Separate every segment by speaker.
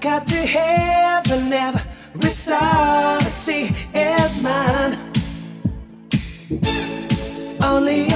Speaker 1: got to heaven, every star I see is mine. Only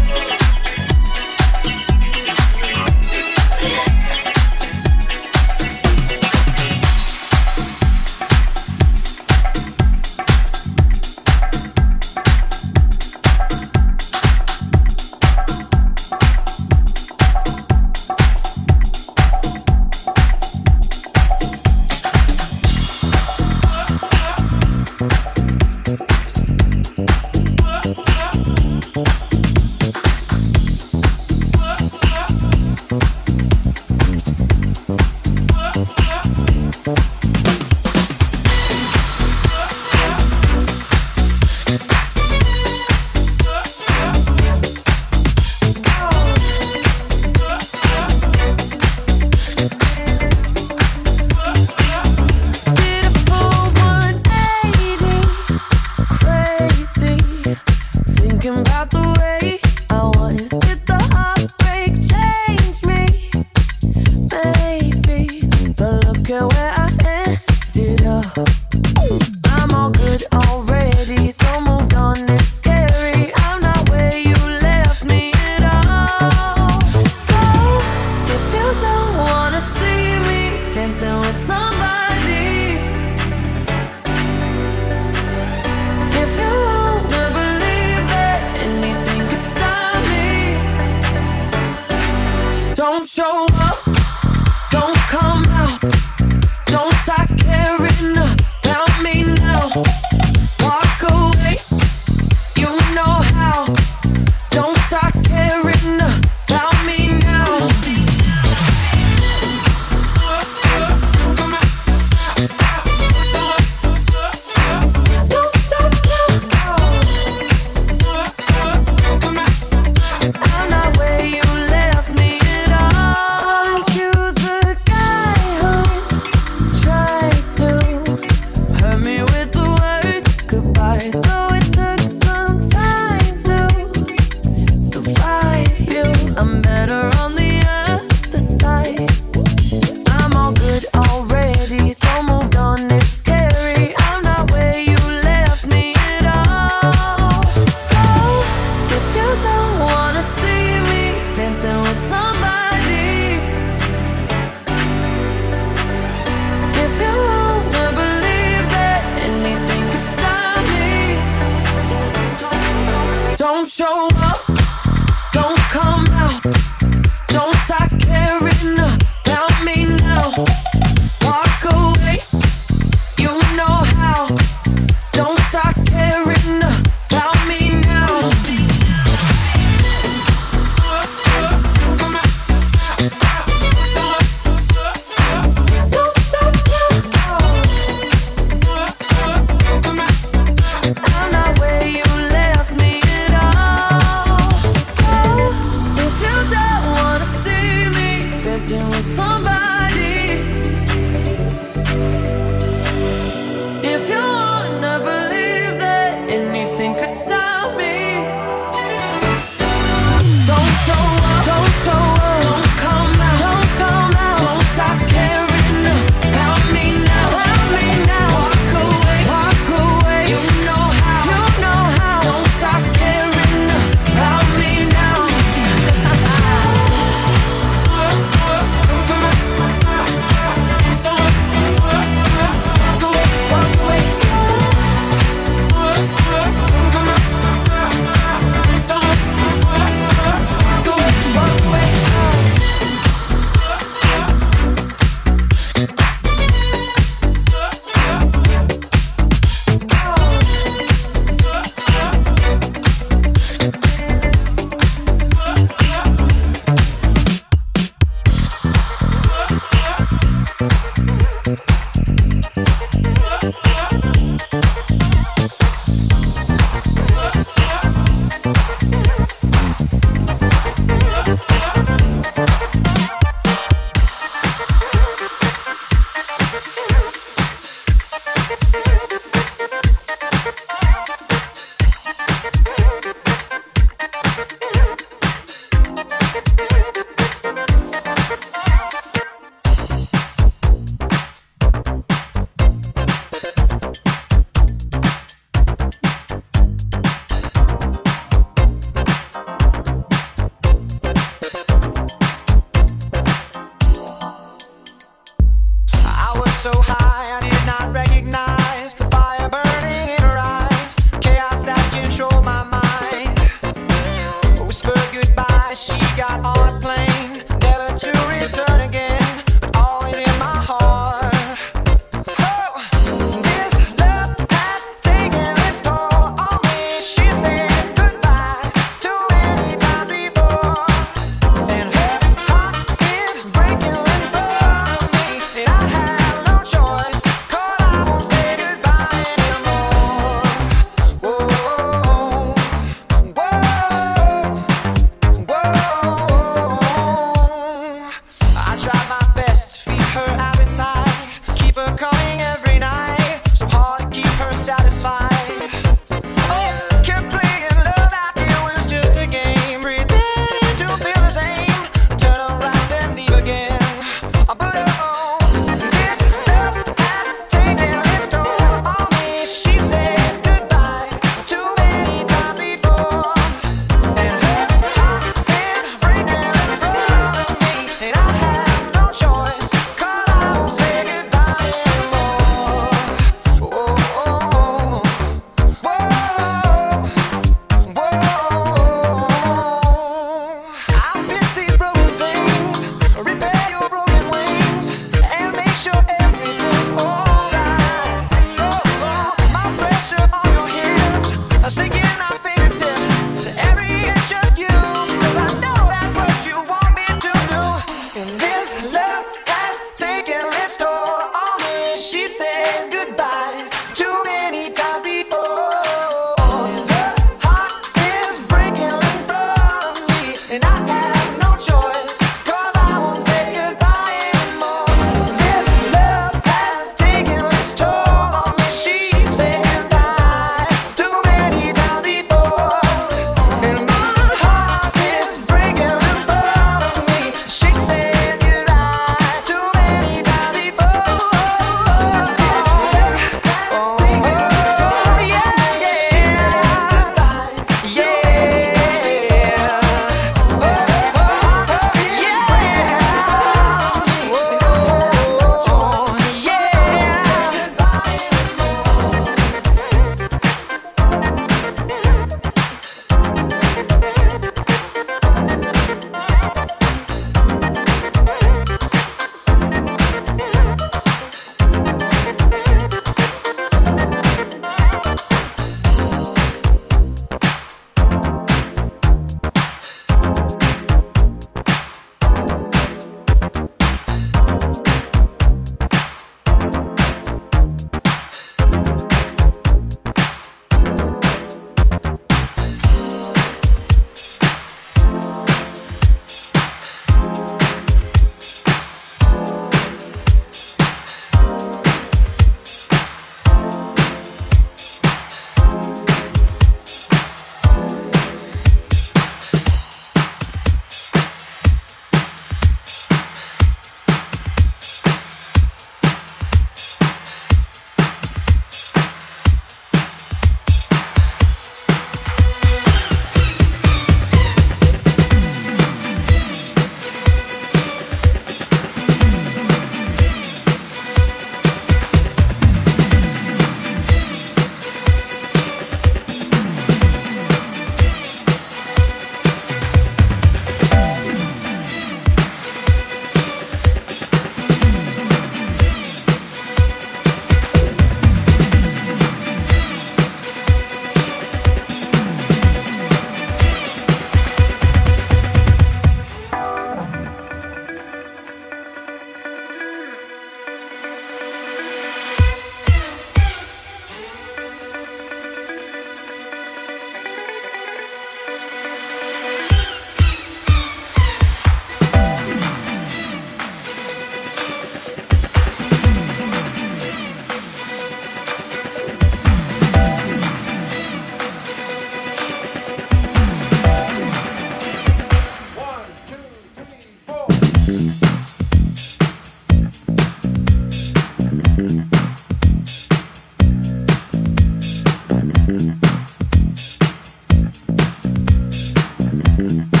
Speaker 2: Mm-hmm.